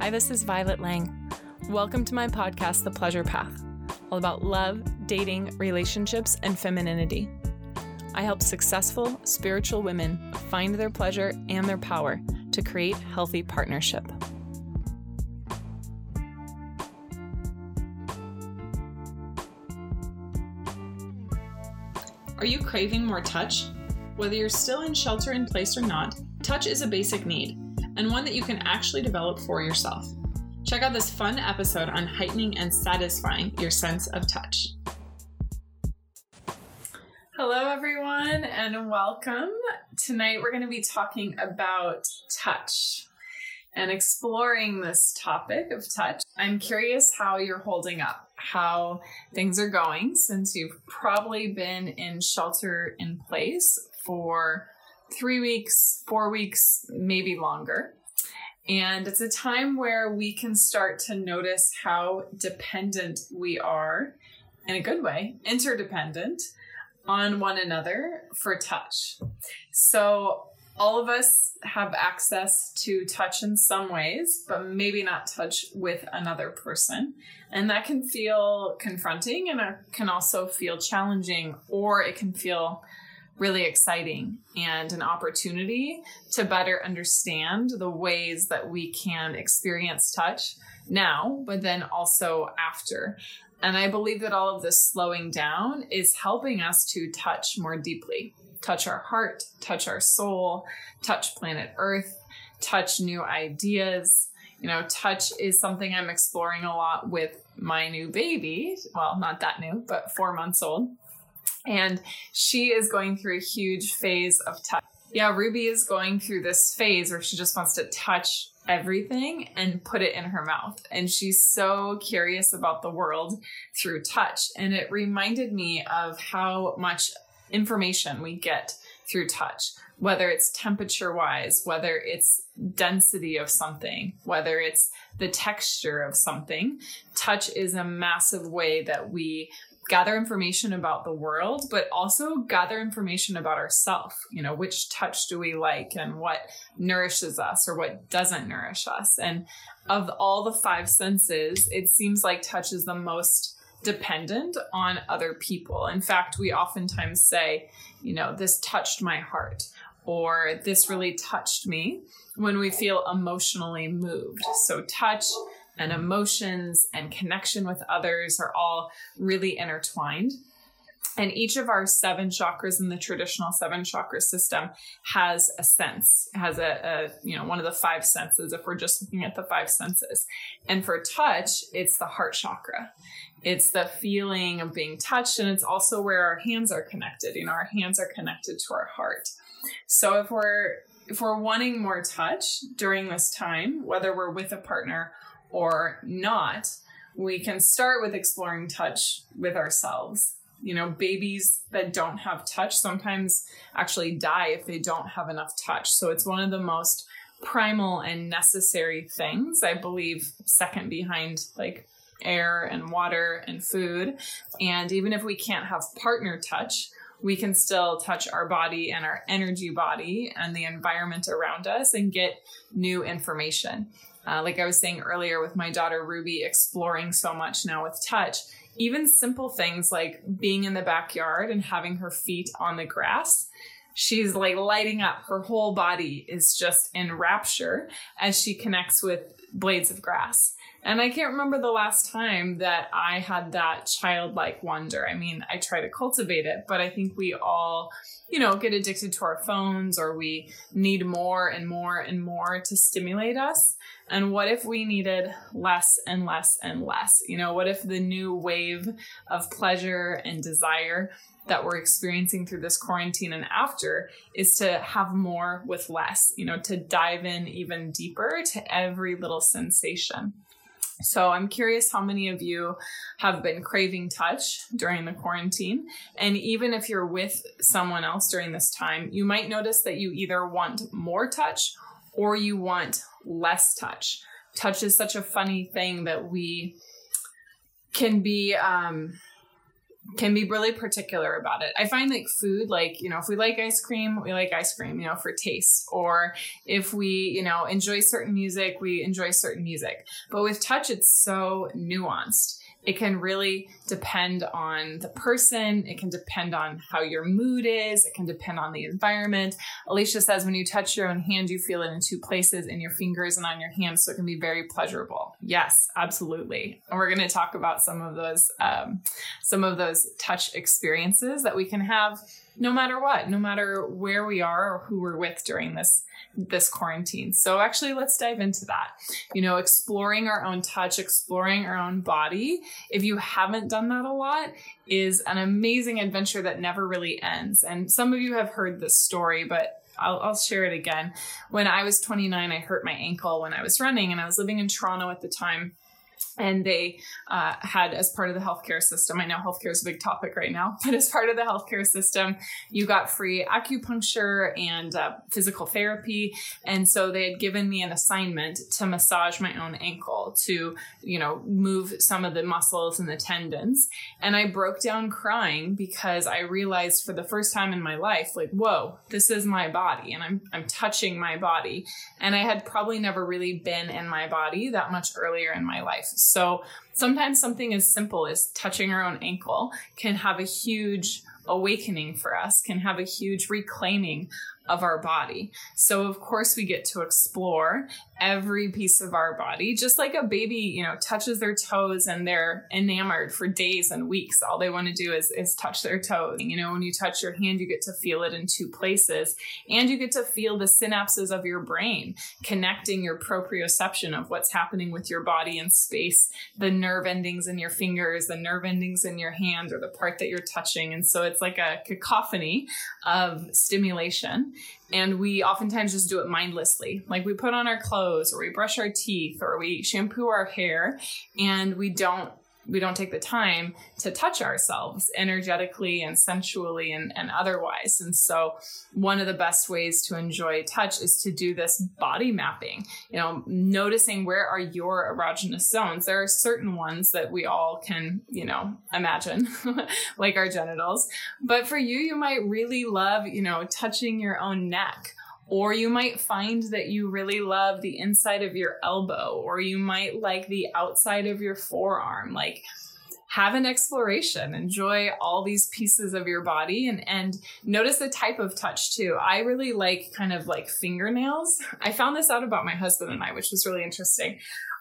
Hi, this is Violet Lang. Welcome to my podcast, The Pleasure Path, all about love, dating, relationships, and femininity. I help successful spiritual women find their pleasure and their power to create healthy partnership. Are you craving more touch? Whether you're still in shelter in place or not, touch is a basic need and one that you can actually develop for yourself. Check out this fun episode on heightening and satisfying your sense of touch. Hello, everyone, and welcome. Tonight, we're going to be talking about touch and exploring this topic of touch. I'm curious how you're holding up, how things are going since you've probably been in shelter in place for three weeks, four weeks, maybe longer. And it's a time where we can start to notice how dependent we are, in a good way, interdependent on one another for touch. So, all of us have access to touch in some ways, but maybe not touch with another person. And that can feel confronting and it can also feel challenging, or it can feel really exciting and an opportunity to better understand the ways that we can experience touch now, but then also after. And I believe that all of this slowing down is helping us to touch more deeply, touch our heart, touch our soul, touch planet Earth, touch new ideas. You know, touch is something I'm exploring a lot with my new baby. Well, not that new, but four months old and she is going through a huge phase of touch. Yeah, Ruby is going through this phase where she just wants to touch everything and put it in her mouth. And she's so curious about the world through touch. And it reminded me of how much information we get through touch, whether it's temperature wise, whether it's density of something, whether it's the texture of something. Touch is a massive way that we gather information about the world, but also gather information about ourselves. You know, which touch do we like and what nourishes us or what doesn't nourish us. And of all the five senses, it seems like touch is the most dependent on other people. In fact, we oftentimes say, you know, this touched my heart or this really touched me when we feel emotionally moved. So, touch and mm-hmm. emotions and connection with others are all really intertwined. And each of our seven chakras in the traditional seven chakra system has a sense, has a, a, you know, one of the five senses if we're just looking at the five senses. And for touch, it's the heart chakra. It's the feeling of being touched, and it's also where our hands are connected. You know, our hands are connected to our heart. So if we're if we're wanting more touch during this time, whether we're with a partner or not, we can start with exploring touch with ourselves. You know, babies that don't have touch sometimes actually die if they don't have enough touch. So it's one of the most primal and necessary things, I believe, second behind like air and water and food. And even if we can't have partner touch, we can still touch our body and our energy body and the environment around us and get new information. Uh, like I was saying earlier with my daughter Ruby exploring so much now with touch, even simple things like being in the backyard and having her feet on the grass. She's like lighting up. Her whole body is just in rapture as she connects with blades of grass. And I can't remember the last time that I had that childlike wonder. I mean, I try to cultivate it, but I think we all, you know, get addicted to our phones or we need more and more and more to stimulate us. And what if we needed less and less and less? You know, what if the new wave of pleasure and desire that we're experiencing through this quarantine and after is to have more with less, you know, to dive in even deeper to every little sensation. So I'm curious how many of you have been craving touch during the quarantine. And even if you're with someone else during this time, you might notice that you either want more touch or you want less touch. Touch is such a funny thing that we can be um, can be really particular about it. I find like food, like, you know, if we like ice cream, we like ice cream, you know, for taste. Or if we, you know, enjoy certain music, we enjoy certain music. But with touch, it's so nuanced. It can really depend on the person. It can depend on how your mood is. It can depend on the environment. Alicia says when you touch your own hand, you feel it in two places in your fingers and on your hands. So it can be very pleasurable. Yes, absolutely. And we're going to talk about some of those, um, some of those touch experiences that we can have no matter what, no matter where we are or who we're with during this this quarantine. So actually let's dive into that. You know, exploring our own touch, exploring our own body. If you haven't done that a lot, is an amazing adventure that never really ends. And some of you have heard this story, but I'll, I'll, share it again. When I was 29, I hurt my ankle when I was running, and I was living in Toronto at the time and they uh, had as part of the healthcare system i know healthcare is a big topic right now but as part of the healthcare system you got free acupuncture and uh, physical therapy. And so they had given me an assignment to massage my own ankle to you know move some of the muscles and the tendons. And i broke down crying because i realized for the first time in my life like whoa this is my body and i'm i'm touching my body. And i had probably never really been in my body that much earlier in my life so sometimes something as simple as touching our own ankle can have a huge awakening for us, can have a huge reclaiming of our body. So of course we get to explore every piece of our body, just like a baby, you know, touches their toes and they're enamored for days and weeks. All they want to do is, is touch their toes. You know, when you touch your hand, you get to feel it in two places and you get to feel the synapses of your brain connecting your proprioception of what's happening with your body in space, the nerve endings in your fingers, the nerve endings in your hand or the part that you're touching. And so it's like a cacophony of stimulation and we oftentimes just do it mindlessly. Like we put on our clothes or we brush our teeth or we shampoo our hair and we don't we don't take the time to touch ourselves energetically and sensually and, and otherwise. And so, one of the best ways to enjoy touch is to do this body mapping, you know, noticing where are your erogenous zones. There are certain ones that we all can, you know, imagine, like our genitals. But for you, you might really love, you know, touching your own neck or you might find that you really love the inside of your elbow, or you might like the outside of your forearm. Like, have an exploration. Enjoy all these pieces of your body. And and notice the type of touch too. I really like kind of like fingernails. I found this out about my husband and i which was really interesting.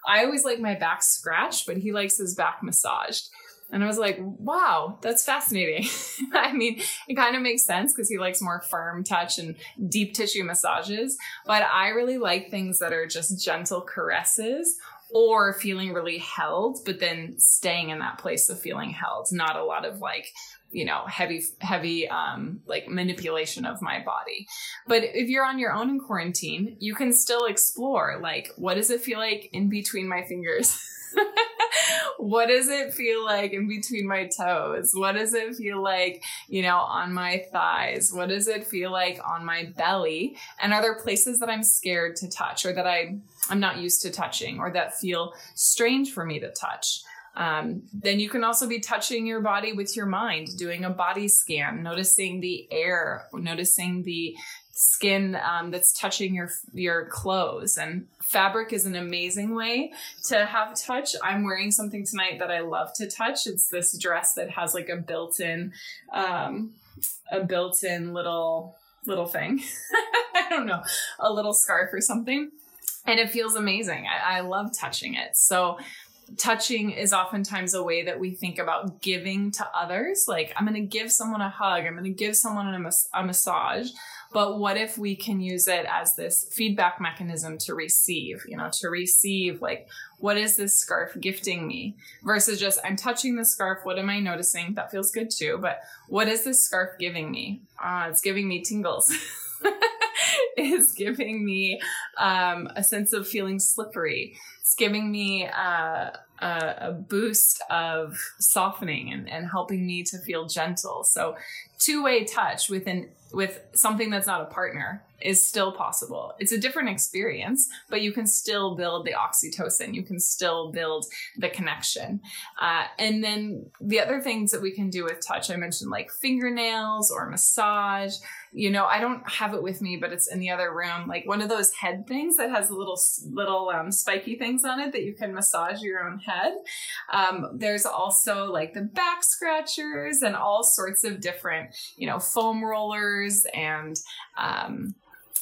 I always like my back scratched but he likes his back massaged and I was like, wow, that's fascinating. I mean, it kind of makes sense because he likes more firm touch and deep tissue massages. But I really like things that are just gentle caresses or feeling really held, but then staying in that place of feeling held. Not a lot of like, you know, heavy, heavy, um, like manipulation of my body. But if you're on your own in quarantine, you can still explore like, what does it feel like in between my fingers? what does it feel like in between my toes? What does it feel like, you know, on my thighs? What does it feel like on my belly? And are there places that I'm scared to touch or that I I'm not used to touching or that feel strange for me to touch? Um, then you can also be touching your body with your mind, doing a body scan, noticing the air, noticing the skin um, that's touching your your clothes. And fabric is an amazing way to have touch. I'm wearing something tonight that i love to touch. It's this dress that has like a built-in um, a built-in little little thing. I don't know a little scarf or something. And it feels amazing. I, I love touching it. So touching is oftentimes a way that we think about giving to others. Like, I'm going to give someone a hug, I'm going to give someone a, mas- a, massage. But what if we can use it as this feedback mechanism to receive, you know, to receive, like, what is this scarf gifting me versus just, I'm touching the scarf. What am I noticing? That feels good too. But what is this scarf giving me? Uh, it's giving me tingles. is giving me um, a sense of feeling slippery. It's giving me uh, a, a boost of softening and, and helping me to feel gentle. So two-way touch within with something that's not a partner is still possible. It's a different experience, but you can still build the oxytocin. You can still build the connection. Uh, and then the other things that we can do with touch, I mentioned like fingernails or massage you know i don't have it with me but it's in the other room like one of those head things that has little little um, spiky things on it that you can massage your own head um, there's also like the back scratchers and all sorts of different you know foam rollers and um,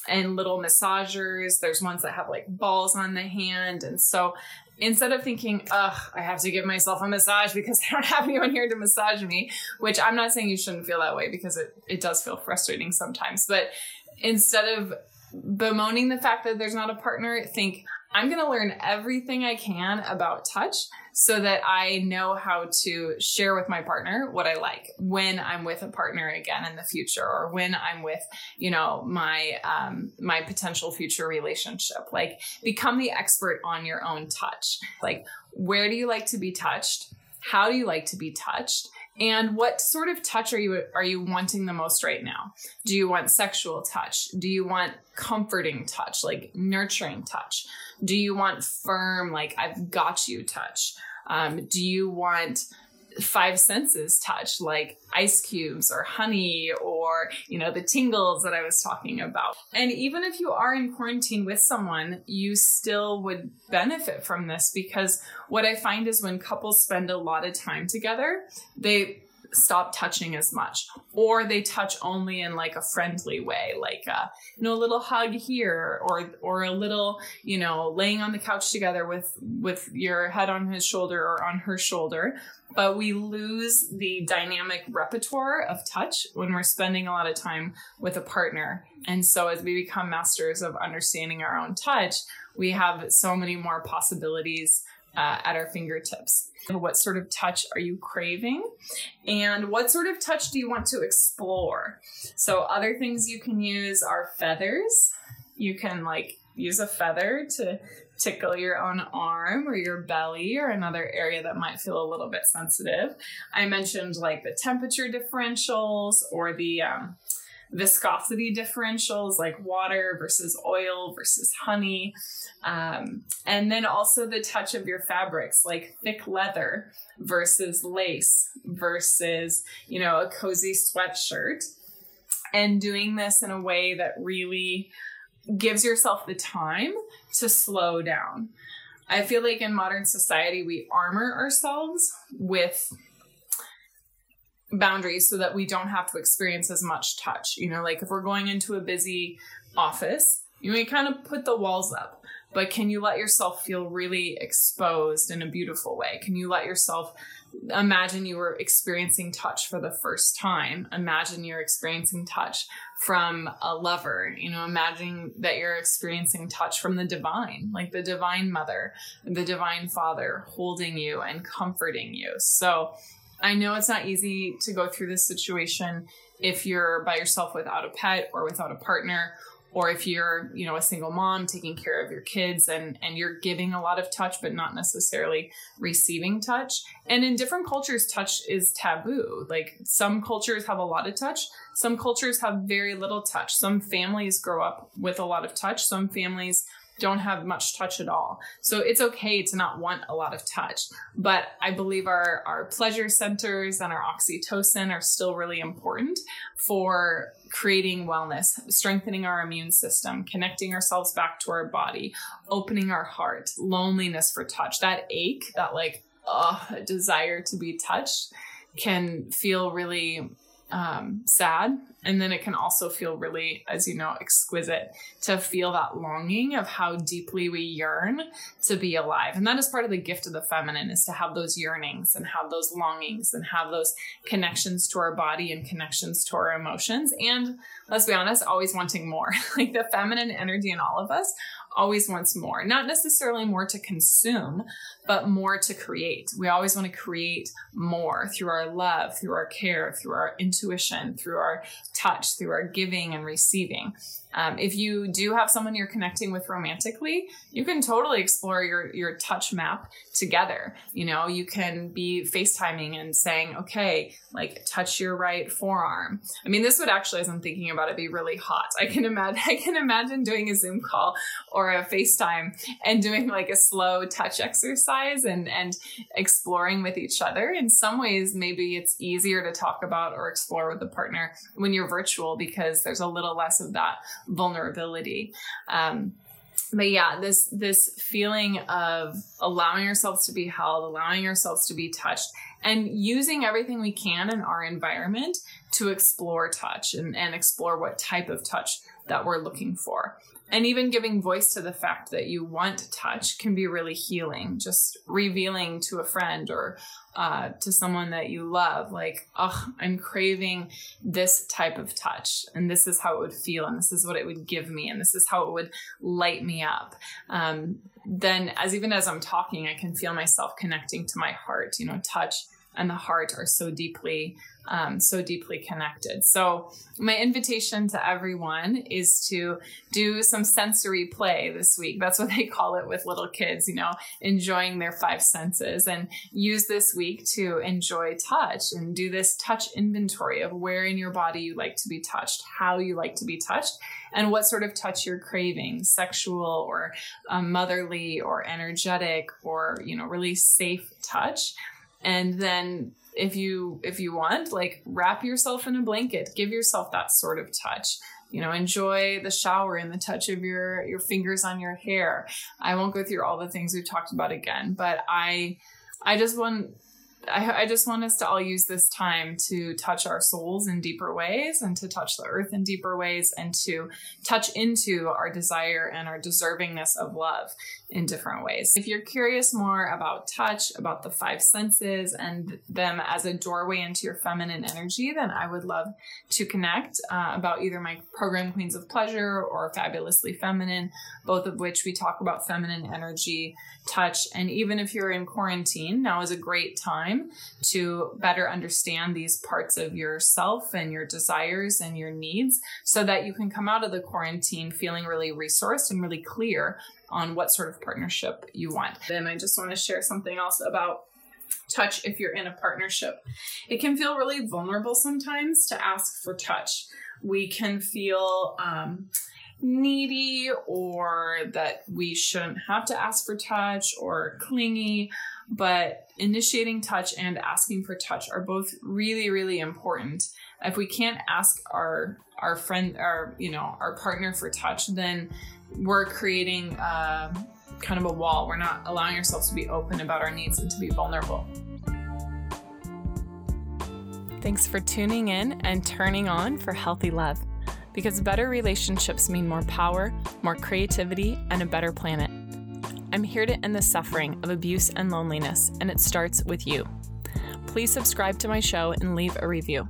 and little massagers. There's ones that have like balls on the hand. And so instead of thinking, ugh, I have to give myself a massage because I don't have anyone here to massage me, which I'm not saying you shouldn't feel that way because it, it does feel frustrating sometimes. But instead of bemoaning the fact that there's not a partner, think, I'm going to learn everything I can about touch so that I know how to share with my partner what I like when I'm with a partner again in the future or when I'm with, you know, my um my potential future relationship. Like become the expert on your own touch. Like where do you like to be touched? How do you like to be touched? And what sort of touch are you are you wanting the most right now? Do you want sexual touch? Do you want comforting touch, like nurturing touch? Do you want firm, like I've got you touch? Um, do you want five senses touch like ice cubes or honey or you know the tingles that i was talking about. And even if you are in quarantine with someone you still would benefit from this because what i find is when couples spend a lot of time together they stop touching as much or they touch only in like a friendly way like a, uh, you know a little hug here or or a little you know laying on the couch together with with your head on his shoulder or on her shoulder. But we lose the dynamic repertoire of touch when we're spending a lot of time with a partner. And so as we become masters of understanding our own touch we have so many more possibilities uh, at our fingertips. What sort of touch are you craving? And what sort of touch do you want to explore? So, other things you can use are feathers. You can like use a feather to tickle your own arm or your belly or another area that might feel a little bit sensitive. I mentioned like the temperature differentials or the um, viscosity differentials like water versus oil versus honey. Um, and then also the touch of your fabrics, like thick leather versus lace versus, you know, a cozy sweatshirt. And doing this in a way that really gives yourself the time to slow down. I feel like in modern society, we armor ourselves with boundaries so that we don't have to experience as much touch. You know, like if we're going into a busy office, you may kind of put the walls up but can you let yourself feel really exposed in a beautiful way? Can you let yourself imagine you were experiencing touch for the first time? Imagine you're experiencing touch from a lover, you know, imagine that you're experiencing touch from the divine, like the divine mother, the divine father holding you and comforting you. So, I know it's not easy to go through this situation if you're by yourself without a pet or without a partner or if you're you know a single mom taking care of your kids and and you're giving a lot of touch but not necessarily receiving touch. And in different cultures touch is taboo. Like some cultures have a lot of touch. Some cultures have very little touch. Some families grow up with a lot of touch. Some families don't have much touch at all. So it's okay to not want a lot of touch. But I believe our, our pleasure centers and our oxytocin are still really important for creating wellness, strengthening our immune system, connecting ourselves back to our body, opening our heart, loneliness for touch, that ache, that like, uh, desire to be touched can feel really um, sad. And then it can also feel really, as you know, exquisite to feel that longing of how deeply we yearn to be alive. And that is part of the gift of the feminine is to have those yearnings and have those longings and have those connections to our body and connections to our emotions. And let's be honest, always wanting more. like the feminine energy in all of us always wants more, not necessarily more to consume, but more to create. We always want to create more through our love, through our care, through our intuition, through our touch, through our giving and receiving. Um, if you do have someone you're connecting with romantically, you can totally explore your your touch map together. You know, you can be FaceTiming and saying, okay, like touch your right forearm. I mean, this would actually, as I'm thinking about it, be really hot. I can imagine I can imagine doing a Zoom call or a FaceTime and doing like a slow touch exercise and and exploring with each other. In some ways, maybe it's easier to talk about or explore with a partner when you're virtual because there's a little less of that vulnerability. Um, but yeah this this feeling of allowing ourselves to be held allowing ourselves to be touched and using everything we can in our environment to explore touch and, and explore what type of touch that we're looking for and even giving voice to the fact that you want touch can be really healing just revealing to a friend or uh, to someone that you love like oh i'm craving this type of touch and this is how it would feel and this is what it would give me and this is how it would light me up. Um, then as even as i'm talking i can feel myself connecting to my heart you know touch and the heart are so deeply um, so deeply connected. So, my invitation to everyone is to do some sensory play this week. That's what they call it with little kids, you know, enjoying their five senses and use this week to enjoy touch and do this touch inventory of where in your body you like to be touched, how you like to be touched, and what sort of touch you're craving sexual or um, motherly or energetic or, you know, really safe touch. And then if you if you want like wrap yourself in a blanket. Give yourself that sort of touch. You know enjoy the shower and the touch of your your fingers on your hair. I won't go through all the things we've talked about again but i i just want I, I, just want us to all use this time to touch our souls in deeper ways and to touch the earth in deeper ways and to touch into our desire and our deservingness of love in different ways. If you're curious more about touch, about the five senses and them as a doorway into your feminine energy, then I would love to connect uh, about either my program Queens of Pleasure or Fabulously Feminine, both of which we talk about feminine energy, touch, and even if you're in quarantine, now is a great time time to better understand these parts of yourself and your desires and your needs so that you can come out of the quarantine feeling really resourced and really clear on what sort of partnership you want. Then I just want to share something else about touch if you're in a partnership. It can feel really vulnerable sometimes to ask for touch. We can feel um, needy or that we shouldn't have to ask for touch or clingy but initiating touch and asking for touch are both really really important. If we can't ask our our friend our you know our partner for touch then we're creating a, uh, kind of a wall. We're not allowing ourselves to be open about our needs and to be vulnerable. Thanks for tuning in and turning on for healthy love because better relationships mean more power more creativity and a better planet I'm here to end the suffering of abuse and loneliness, and it starts with you. Please subscribe to my show and leave a review.